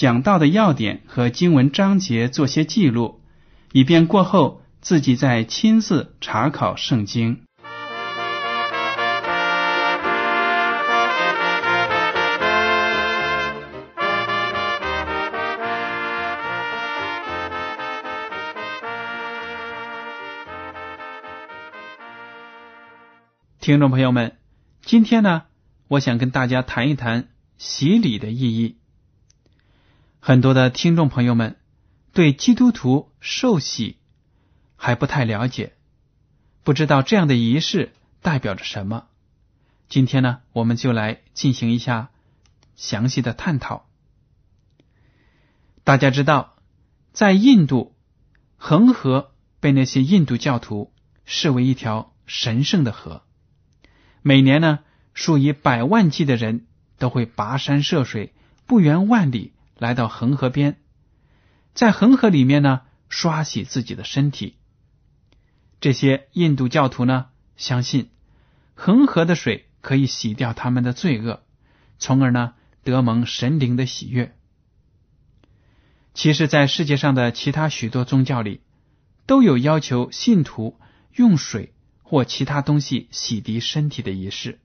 讲到的要点和经文章节做些记录，以便过后自己再亲自查考圣经。听众朋友们，今天呢，我想跟大家谈一谈洗礼的意义。很多的听众朋友们对基督徒受洗还不太了解，不知道这样的仪式代表着什么。今天呢，我们就来进行一下详细的探讨。大家知道，在印度，恒河被那些印度教徒视为一条神圣的河。每年呢，数以百万计的人都会跋山涉水，不远万里来到恒河边，在恒河里面呢刷洗自己的身体。这些印度教徒呢相信恒河的水可以洗掉他们的罪恶，从而呢得蒙神灵的喜悦。其实，在世界上的其他许多宗教里，都有要求信徒用水。或其他东西洗涤身体的仪式，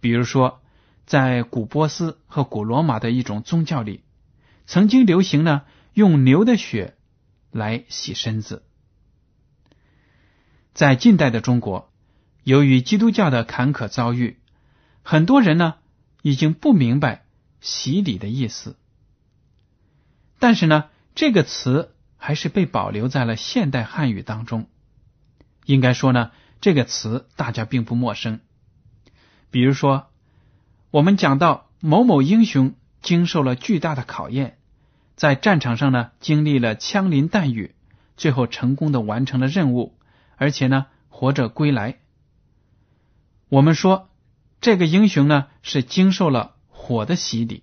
比如说，在古波斯和古罗马的一种宗教里，曾经流行呢用牛的血来洗身子。在近代的中国，由于基督教的坎坷遭遇，很多人呢已经不明白洗礼的意思，但是呢，这个词还是被保留在了现代汉语当中。应该说呢，这个词大家并不陌生。比如说，我们讲到某某英雄经受了巨大的考验，在战场上呢经历了枪林弹雨，最后成功的完成了任务，而且呢活着归来。我们说这个英雄呢是经受了火的洗礼。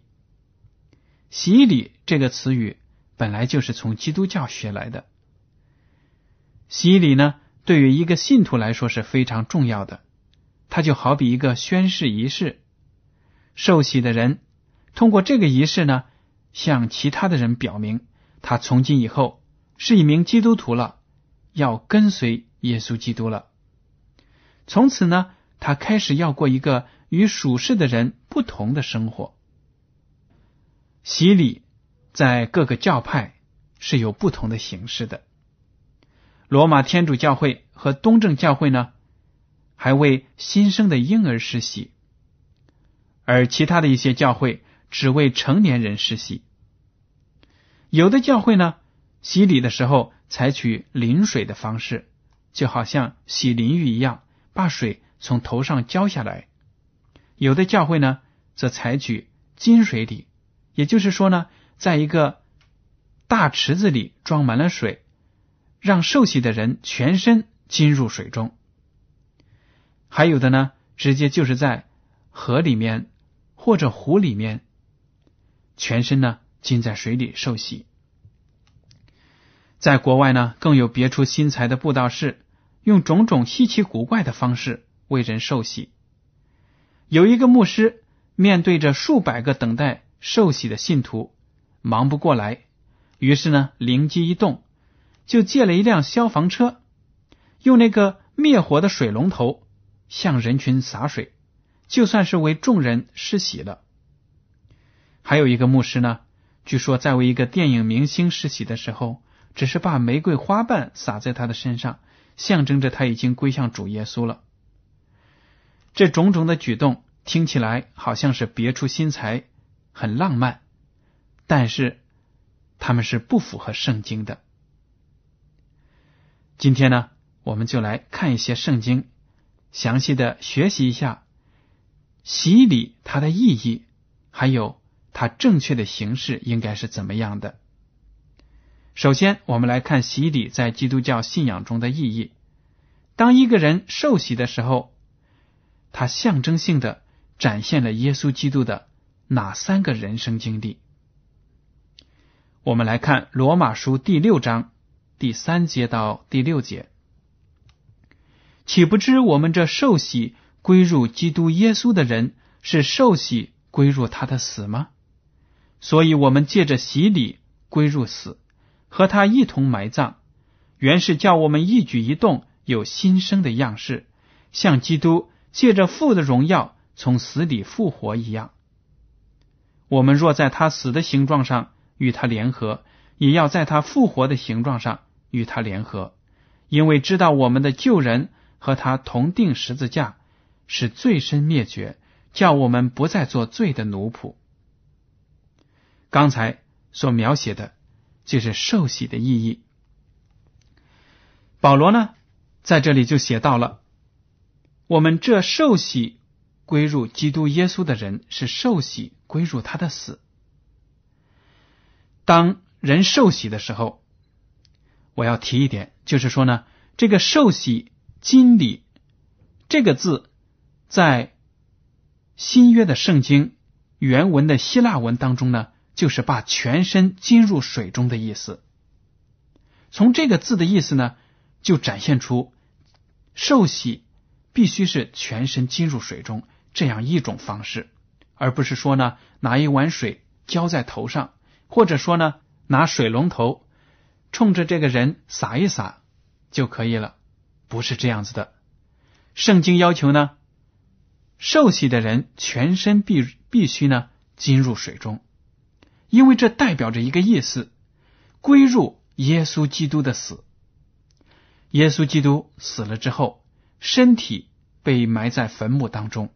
洗礼这个词语本来就是从基督教学来的。洗礼呢？对于一个信徒来说是非常重要的，它就好比一个宣誓仪式。受洗的人通过这个仪式呢，向其他的人表明，他从今以后是一名基督徒了，要跟随耶稣基督了。从此呢，他开始要过一个与属世的人不同的生活。洗礼在各个教派是有不同的形式的。罗马天主教会和东正教会呢，还为新生的婴儿施洗，而其他的一些教会只为成年人施洗。有的教会呢，洗礼的时候采取淋水的方式，就好像洗淋浴一样，把水从头上浇下来；有的教会呢，则采取金水礼，也就是说呢，在一个大池子里装满了水。让受洗的人全身浸入水中，还有的呢，直接就是在河里面或者湖里面，全身呢浸在水里受洗。在国外呢，更有别出心裁的布道士，用种种稀奇古怪的方式为人受洗。有一个牧师面对着数百个等待受洗的信徒，忙不过来，于是呢，灵机一动。就借了一辆消防车，用那个灭火的水龙头向人群洒水，就算是为众人施洗了。还有一个牧师呢，据说在为一个电影明星施洗的时候，只是把玫瑰花瓣撒在他的身上，象征着他已经归向主耶稣了。这种种的举动听起来好像是别出心裁，很浪漫，但是他们是不符合圣经的。今天呢，我们就来看一些圣经，详细的学习一下洗礼它的意义，还有它正确的形式应该是怎么样的。首先，我们来看洗礼在基督教信仰中的意义。当一个人受洗的时候，他象征性的展现了耶稣基督的哪三个人生经历？我们来看罗马书第六章。第三节到第六节，岂不知我们这受洗归入基督耶稣的人，是受洗归入他的死吗？所以，我们借着洗礼归入死，和他一同埋葬，原是叫我们一举一动有新生的样式，像基督借着父的荣耀从死里复活一样。我们若在他死的形状上与他联合，也要在他复活的形状上。与他联合，因为知道我们的旧人和他同定十字架，是罪身灭绝，叫我们不再做罪的奴仆。刚才所描写的，就是受洗的意义。保罗呢，在这里就写到了：我们这受洗归入基督耶稣的人，是受洗归入他的死。当人受洗的时候。我要提一点，就是说呢，这个受洗经礼这个字，在新约的圣经原文的希腊文当中呢，就是把全身浸入水中的意思。从这个字的意思呢，就展现出受洗必须是全身浸入水中这样一种方式，而不是说呢拿一碗水浇在头上，或者说呢拿水龙头。冲着这个人洒一洒就可以了，不是这样子的。圣经要求呢，受洗的人全身必必须呢浸入水中，因为这代表着一个意思：归入耶稣基督的死。耶稣基督死了之后，身体被埋在坟墓当中。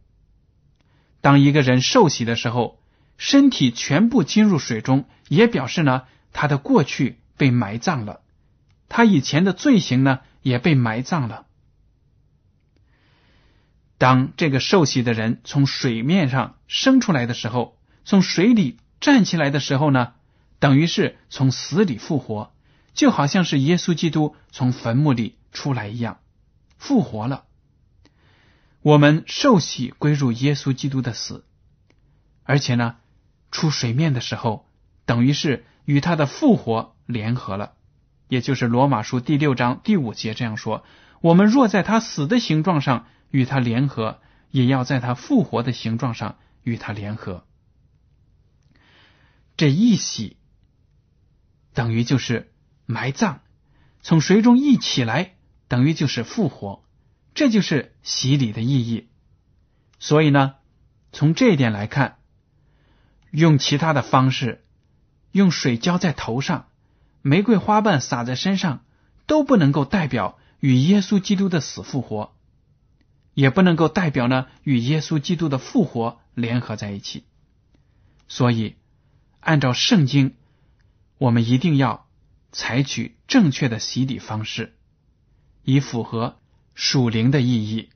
当一个人受洗的时候，身体全部浸入水中，也表示呢他的过去。被埋葬了，他以前的罪行呢也被埋葬了。当这个受洗的人从水面上升出来的时候，从水里站起来的时候呢，等于是从死里复活，就好像是耶稣基督从坟墓里出来一样，复活了。我们受洗归入耶稣基督的死，而且呢，出水面的时候，等于是与他的复活。联合了，也就是罗马书第六章第五节这样说：我们若在他死的形状上与他联合，也要在他复活的形状上与他联合。这一洗等于就是埋葬，从水中一起来等于就是复活，这就是洗礼的意义。所以呢，从这一点来看，用其他的方式，用水浇在头上。玫瑰花瓣洒在身上，都不能够代表与耶稣基督的死复活，也不能够代表呢与耶稣基督的复活联合在一起。所以，按照圣经，我们一定要采取正确的洗礼方式，以符合属灵的意义。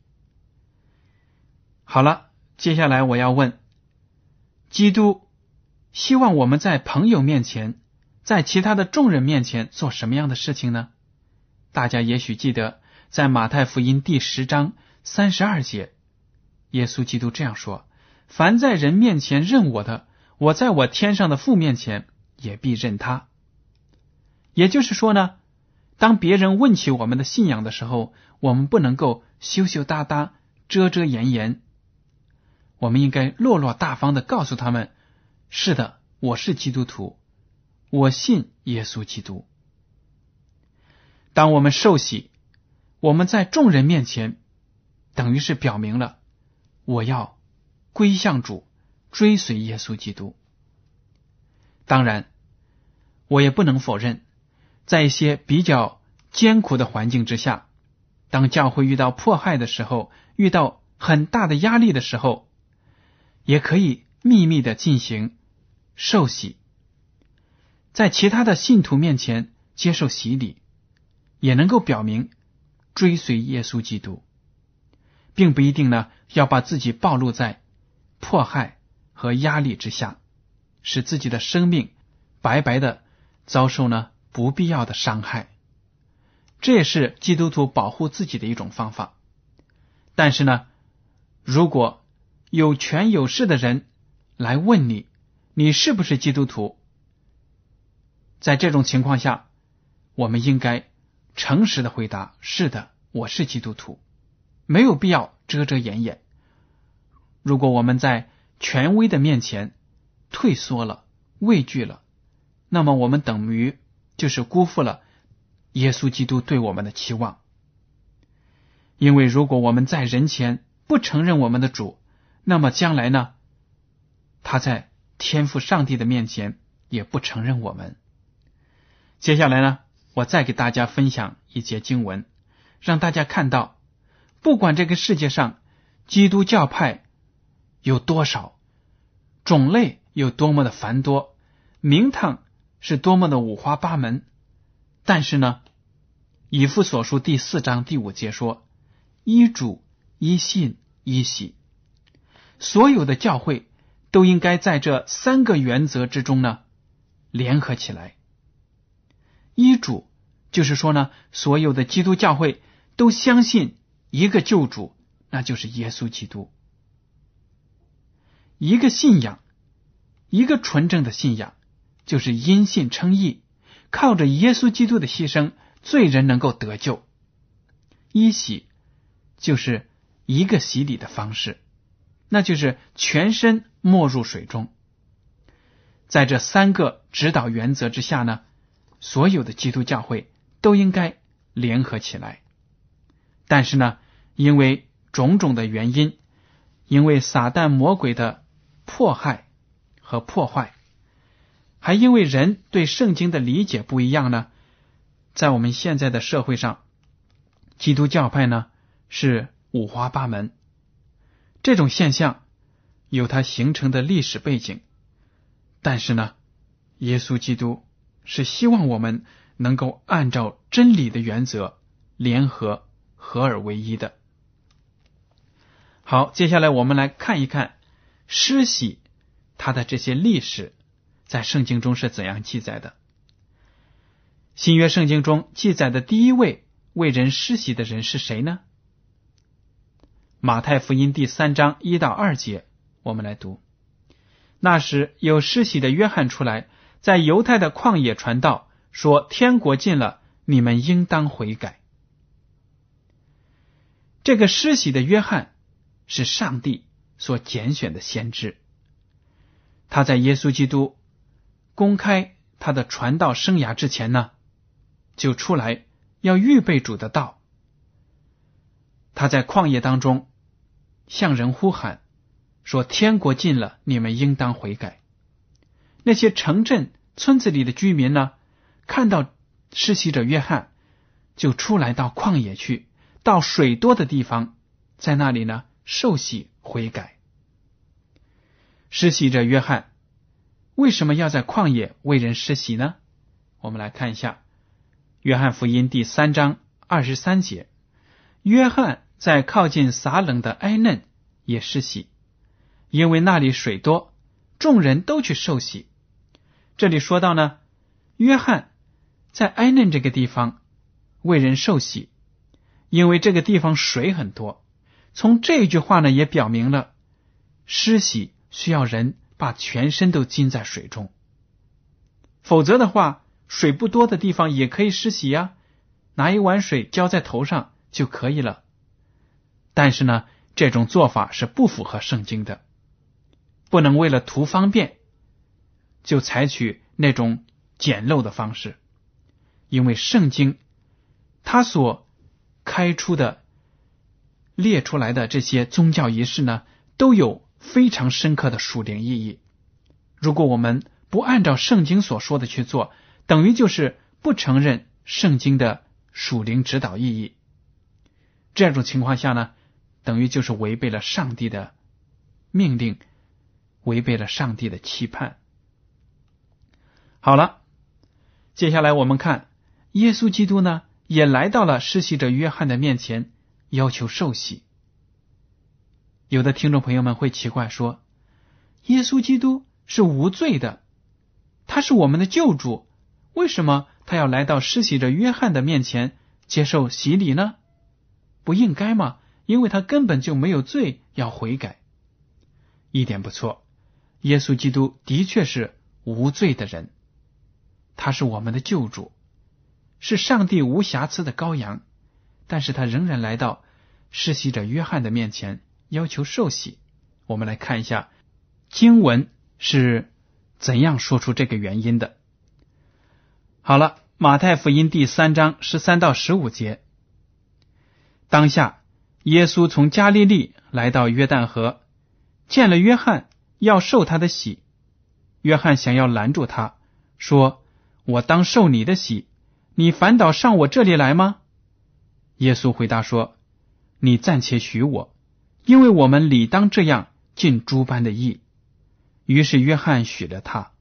好了，接下来我要问：基督希望我们在朋友面前。在其他的众人面前做什么样的事情呢？大家也许记得，在马太福音第十章三十二节，耶稣基督这样说：“凡在人面前认我的，我在我天上的父面前也必认他。”也就是说呢，当别人问起我们的信仰的时候，我们不能够羞羞答答、遮遮掩掩，我们应该落落大方的告诉他们：“是的，我是基督徒。”我信耶稣基督。当我们受洗，我们在众人面前，等于是表明了我要归向主，追随耶稣基督。当然，我也不能否认，在一些比较艰苦的环境之下，当教会遇到迫害的时候，遇到很大的压力的时候，也可以秘密的进行受洗，在其他的信徒面前接受洗礼，也能够表明追随耶稣基督，并不一定呢要把自己暴露在迫害和压力之下，使自己的生命白白的遭受呢不必要的伤害。这也是基督徒保护自己的一种方法。但是呢，如果有权有势的人来问你，你是不是基督徒？在这种情况下，我们应该诚实的回答：是的，我是基督徒，没有必要遮遮掩掩。如果我们在权威的面前退缩了、畏惧了，那么我们等于就是辜负了耶稣基督对我们的期望。因为如果我们在人前不承认我们的主，那么将来呢？他在天父上帝的面前也不承认我们。接下来呢，我再给大家分享一节经文，让大家看到，不管这个世界上基督教派有多少种类，有多么的繁多，名堂是多么的五花八门，但是呢，以父所书第四章第五节说：“一主，一信，一喜。”所有的教会都应该在这三个原则之中呢联合起来。一主就是说呢，所有的基督教会都相信一个救主，那就是耶稣基督。一个信仰，一个纯正的信仰，就是因信称义，靠着耶稣基督的牺牲，罪人能够得救。一洗就是一个洗礼的方式。那就是全身没入水中，在这三个指导原则之下呢，所有的基督教会都应该联合起来。但是呢，因为种种的原因，因为撒旦魔鬼的迫害和破坏，还因为人对圣经的理解不一样呢，在我们现在的社会上，基督教派呢是五花八门。这种现象有它形成的历史背景，但是呢，耶稣基督是希望我们能够按照真理的原则联合合而为一的。好，接下来我们来看一看施洗它的这些历史，在圣经中是怎样记载的。新约圣经中记载的第一位为人施洗的人是谁呢？马太福音第三章一到二节，我们来读。那时有施洗的约翰出来，在犹太的旷野传道，说：“天国近了，你们应当悔改。”这个施洗的约翰是上帝所拣选的先知。他在耶稣基督公开他的传道生涯之前呢，就出来要预备主的道。他在旷野当中。向人呼喊说：“天国近了，你们应当悔改。”那些城镇、村子里的居民呢，看到施洗者约翰，就出来到旷野去，到水多的地方，在那里呢受洗悔改。施洗者约翰为什么要在旷野为人施洗呢？我们来看一下《约翰福音》第三章二十三节，约翰。在靠近撒冷的埃嫩也施洗，因为那里水多，众人都去受洗。这里说到呢，约翰在埃嫩这个地方为人受洗，因为这个地方水很多。从这句话呢，也表明了施洗需要人把全身都浸在水中，否则的话，水不多的地方也可以施洗呀，拿一碗水浇在头上就可以了。但是呢，这种做法是不符合圣经的，不能为了图方便就采取那种简陋的方式，因为圣经它所开出的列出来的这些宗教仪式呢，都有非常深刻的属灵意义。如果我们不按照圣经所说的去做，等于就是不承认圣经的属灵指导意义。这种情况下呢，等于就是违背了上帝的命令，违背了上帝的期盼。好了，接下来我们看耶稣基督呢，也来到了施洗者约翰的面前，要求受洗。有的听众朋友们会奇怪说：“耶稣基督是无罪的，他是我们的救主，为什么他要来到施洗者约翰的面前接受洗礼呢？不应该吗？因为他根本就没有罪要悔改。”一点不错，耶稣基督的确是无罪的人，他是我们的救主，是上帝无瑕疵的羔羊，但是他仍然来到世袭者约翰的面前。要求受洗，我们来看一下经文是怎样说出这个原因的。好了，马太福音第三章十三到十五节，当下耶稣从加利利来到约旦河，见了约翰，要受他的洗。约翰想要拦住他，说：“我当受你的洗，你反倒上我这里来吗？”耶稣回答说：“你暂且许我。”因为我们理当这样尽诸般的义，于是约翰许了他。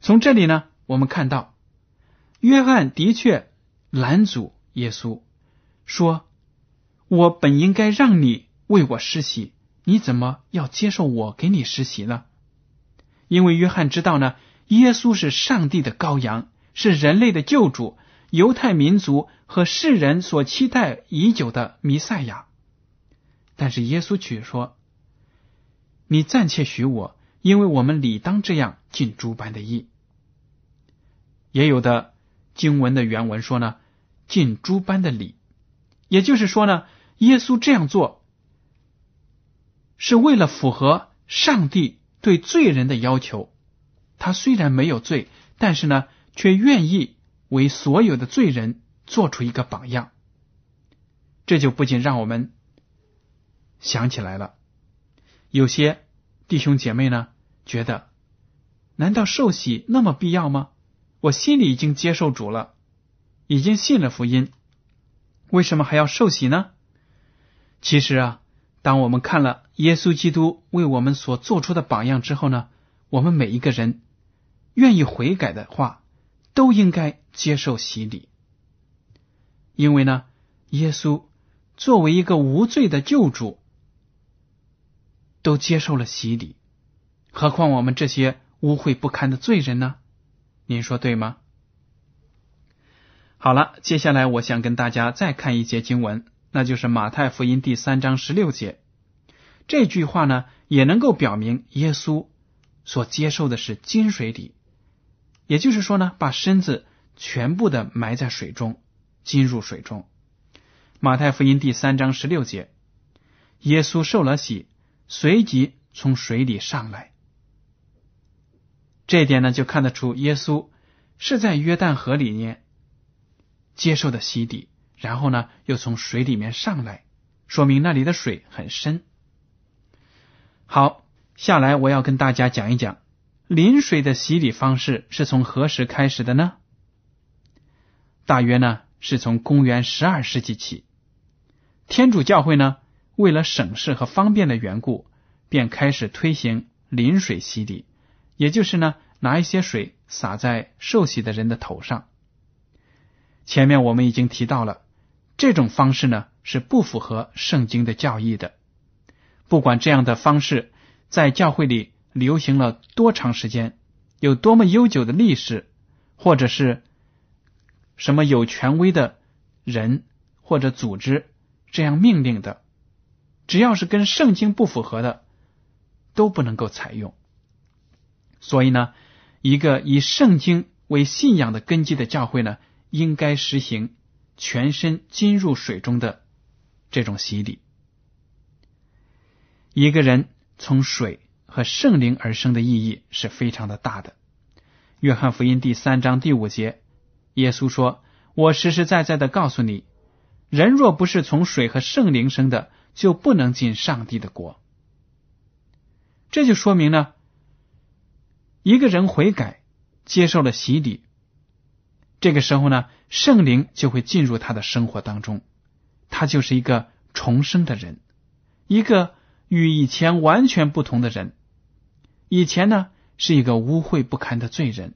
从这里呢，我们看到约翰的确拦阻耶稣，说：“我本应该让你为我施洗，你怎么要接受我给你施洗呢？”因为约翰知道呢，耶稣是上帝的羔羊，是人类的救主，犹太民族和世人所期待已久的弥赛亚。但是耶稣却说：“你暂且许我，因为我们理当这样尽诸般的义。”也有的经文的原文说呢，“尽诸般的礼”，也就是说呢，耶稣这样做是为了符合上帝对罪人的要求。他虽然没有罪，但是呢，却愿意为所有的罪人做出一个榜样。这就不仅让我们。想起来了，有些弟兄姐妹呢觉得，难道受洗那么必要吗？我心里已经接受主了，已经信了福音，为什么还要受洗呢？其实啊，当我们看了耶稣基督为我们所做出的榜样之后呢，我们每一个人愿意悔改的话，都应该接受洗礼，因为呢，耶稣作为一个无罪的救主。都接受了洗礼，何况我们这些污秽不堪的罪人呢？您说对吗？好了，接下来我想跟大家再看一节经文，那就是马太福音第三章十六节。这句话呢，也能够表明耶稣所接受的是金水礼，也就是说呢，把身子全部的埋在水中，浸入水中。马太福音第三章十六节，耶稣受了洗。随即从水里上来，这一点呢，就看得出耶稣是在约旦河里面接受的洗礼，然后呢，又从水里面上来，说明那里的水很深。好，下来我要跟大家讲一讲临水的洗礼方式是从何时开始的呢？大约呢是从公元十二世纪起，天主教会呢。为了省事和方便的缘故，便开始推行临水洗礼，也就是呢，拿一些水洒在受洗的人的头上。前面我们已经提到了，这种方式呢是不符合圣经的教义的。不管这样的方式在教会里流行了多长时间，有多么悠久的历史，或者是什么有权威的人或者组织这样命令的。只要是跟圣经不符合的，都不能够采用。所以呢，一个以圣经为信仰的根基的教会呢，应该实行全身浸入水中的这种洗礼。一个人从水和圣灵而生的意义是非常的大的。约翰福音第三章第五节，耶稣说：“我实实在在的告诉你，人若不是从水和圣灵生的。”就不能进上帝的国，这就说明呢，一个人悔改接受了洗礼，这个时候呢，圣灵就会进入他的生活当中，他就是一个重生的人，一个与以前完全不同的人。以前呢是一个污秽不堪的罪人，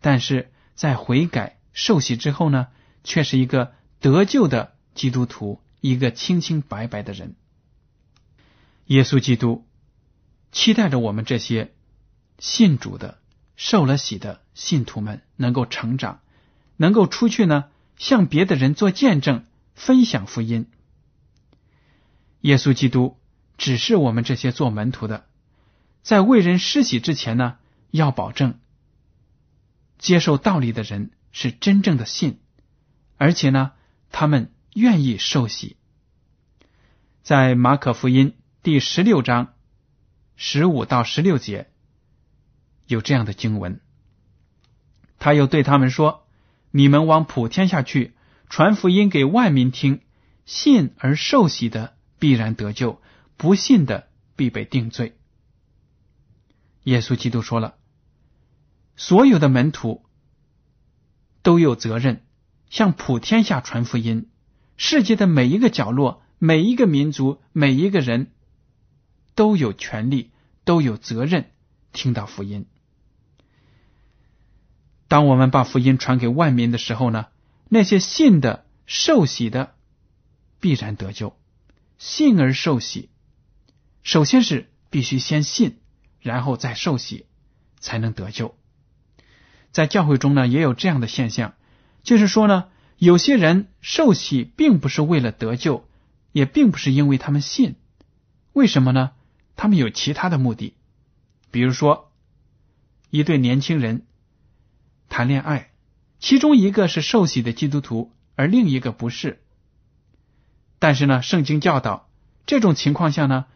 但是在悔改受洗之后呢，却是一个得救的基督徒，一个清清白白的人。耶稣基督期待着我们这些信主的、受了洗的信徒们能够成长，能够出去呢，向别的人做见证，分享福音。耶稣基督只是我们这些做门徒的，在为人施洗之前呢，要保证接受道理的人是真正的信，而且呢，他们愿意受洗。在马可福音。第十六章十五到十六节有这样的经文，他又对他们说：“你们往普天下去，传福音给万民听。信而受洗的必然得救，不信的必被定罪。”耶稣基督说了，所有的门徒都有责任向普天下传福音，世界的每一个角落、每一个民族、每一个人。都有权利，都有责任听到福音。当我们把福音传给万民的时候呢，那些信的、受洗的必然得救。信而受洗，首先是必须先信，然后再受洗，才能得救。在教会中呢，也有这样的现象，就是说呢，有些人受洗并不是为了得救，也并不是因为他们信，为什么呢？他们有其他的目的，比如说，一对年轻人谈恋爱，其中一个是受洗的基督徒，而另一个不是。但是呢，圣经教导，这种情况下呢，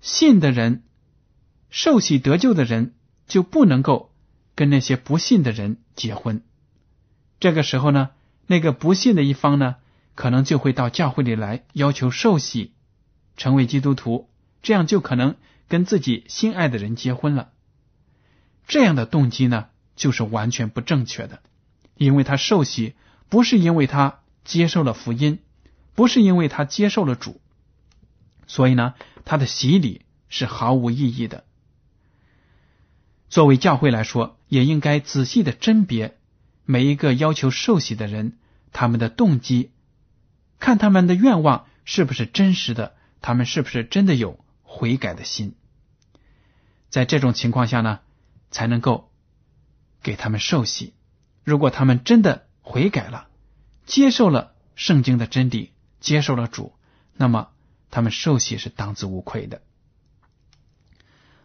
信的人、受洗得救的人就不能够跟那些不信的人结婚。这个时候呢，那个不信的一方呢，可能就会到教会里来要求受洗，成为基督徒。这样就可能跟自己心爱的人结婚了。这样的动机呢，就是完全不正确的，因为他受洗不是因为他接受了福音，不是因为他接受了主，所以呢，他的洗礼是毫无意义的。作为教会来说，也应该仔细的甄别每一个要求受洗的人他们的动机，看他们的愿望是不是真实的，他们是不是真的有。悔改的心，在这种情况下呢，才能够给他们受洗。如果他们真的悔改了，接受了圣经的真理，接受了主，那么他们受洗是当之无愧的。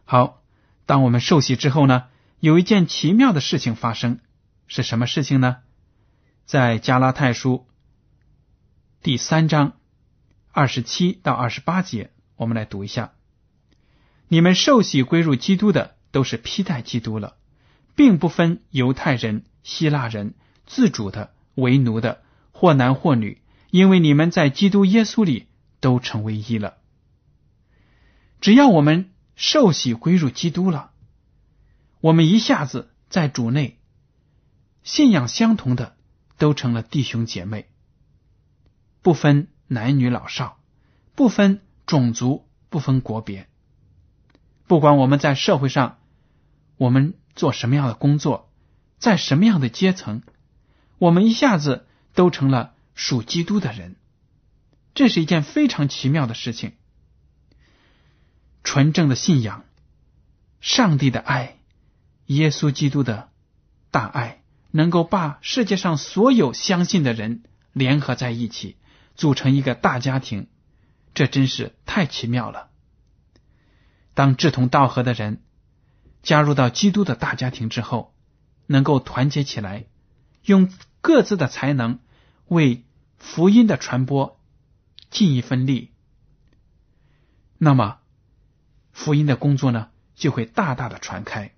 好，当我们受洗之后呢，有一件奇妙的事情发生，是什么事情呢？在加拉太书第三章二十七到二十八节。我们来读一下：你们受洗归入基督的，都是披戴基督了，并不分犹太人、希腊人、自主的、为奴的，或男或女，因为你们在基督耶稣里都成为一了。只要我们受洗归入基督了，我们一下子在主内信仰相同的，都成了弟兄姐妹，不分男女老少，不分。种族不分国别，不管我们在社会上，我们做什么样的工作，在什么样的阶层，我们一下子都成了属基督的人。这是一件非常奇妙的事情。纯正的信仰，上帝的爱，耶稣基督的大爱，能够把世界上所有相信的人联合在一起，组成一个大家庭。这真是太奇妙了！当志同道合的人加入到基督的大家庭之后，能够团结起来，用各自的才能为福音的传播尽一份力，那么福音的工作呢，就会大大的传开。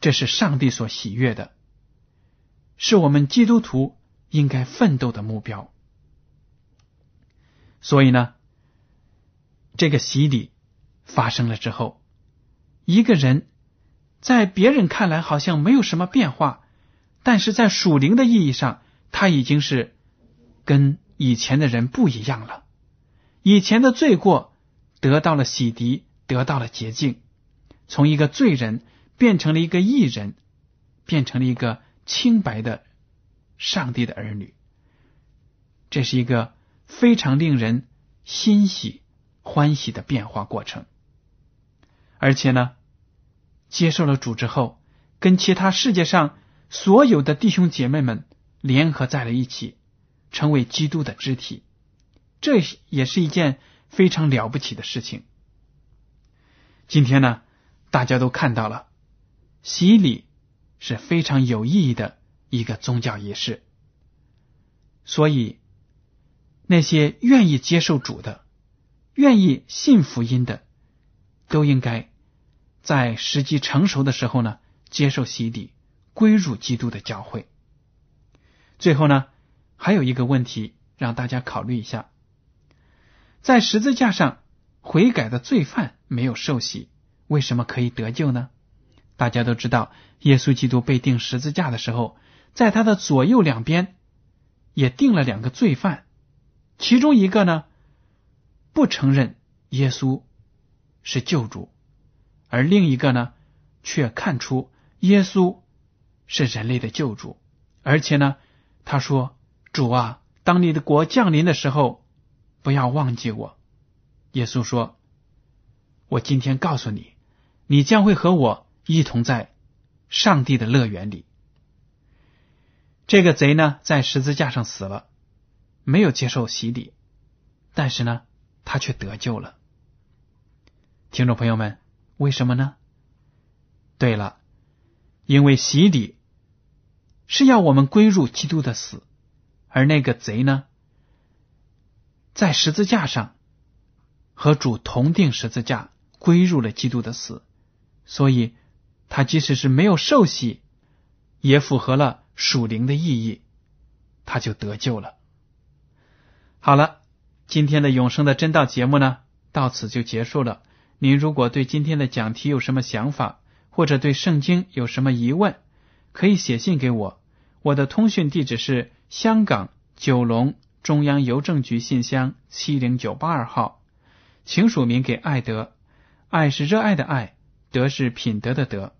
这是上帝所喜悦的，是我们基督徒应该奋斗的目标。所以呢。这个洗礼发生了之后，一个人在别人看来好像没有什么变化，但是在属灵的意义上，他已经是跟以前的人不一样了。以前的罪过得到了洗涤，得到了洁净，从一个罪人变成了一个义人，变成了一个清白的上帝的儿女。这是一个非常令人欣喜、欢喜的变化过程。而且呢，接受了主之后，跟其他世界上所有的弟兄姐妹们联合在了一起，成为基督的肢体。这也是一件非常了不起的事情。今天呢，大家都看到了，洗礼是非常有意义的一个宗教仪式。所以，那些愿意接受主的、愿意信福音的，都应该在时机成熟的时候呢，接受洗礼，归入基督的教会。最后呢，还有一个问题让大家考虑一下。在十字架上悔改的罪犯没有受洗，为什么可以得救呢？大家都知道，耶稣基督被钉十字架的时候，在他的左右两边也钉了两个罪犯，其中一个呢不承认耶稣是救主，而另一个呢却看出耶稣是人类的救主，而且呢他说：“主啊，当你的国降临的时候。”不要忘记我，耶稣说：“我今天告诉你，你将会和我一同在上帝的乐园里。”这个贼呢，在十字架上死了，没有接受洗礼，但是呢，他却得救了。听众朋友们，为什么呢？对了，因为洗礼是要我们归入基督的死，而那个贼呢？在十字架上和主同定十字架，归入了基督的死，所以他即使是没有受洗，也符合了属灵的意义，他就得救了。好了，今天的永生的真道节目呢，到此就结束了。您如果对今天的讲题有什么想法，或者对圣经有什么疑问，可以写信给我。我的通讯地址是香港九龙。中央邮政局信箱七零九八二号，请署名给爱德。爱是热爱的爱，德是品德的德。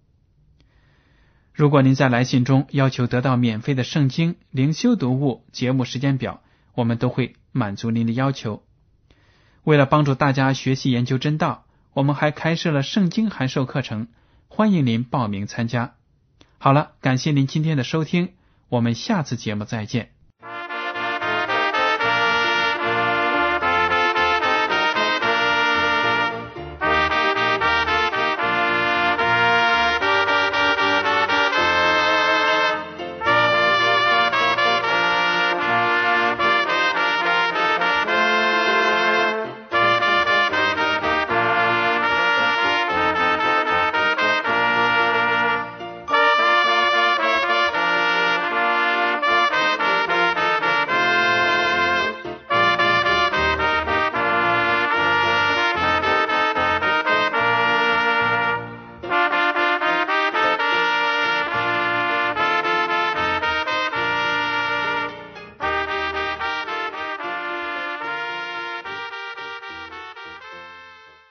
如果您在来信中要求得到免费的圣经灵修读物节目时间表，我们都会满足您的要求。为了帮助大家学习研究真道，我们还开设了圣经函授课程，欢迎您报名参加。好了，感谢您今天的收听，我们下次节目再见。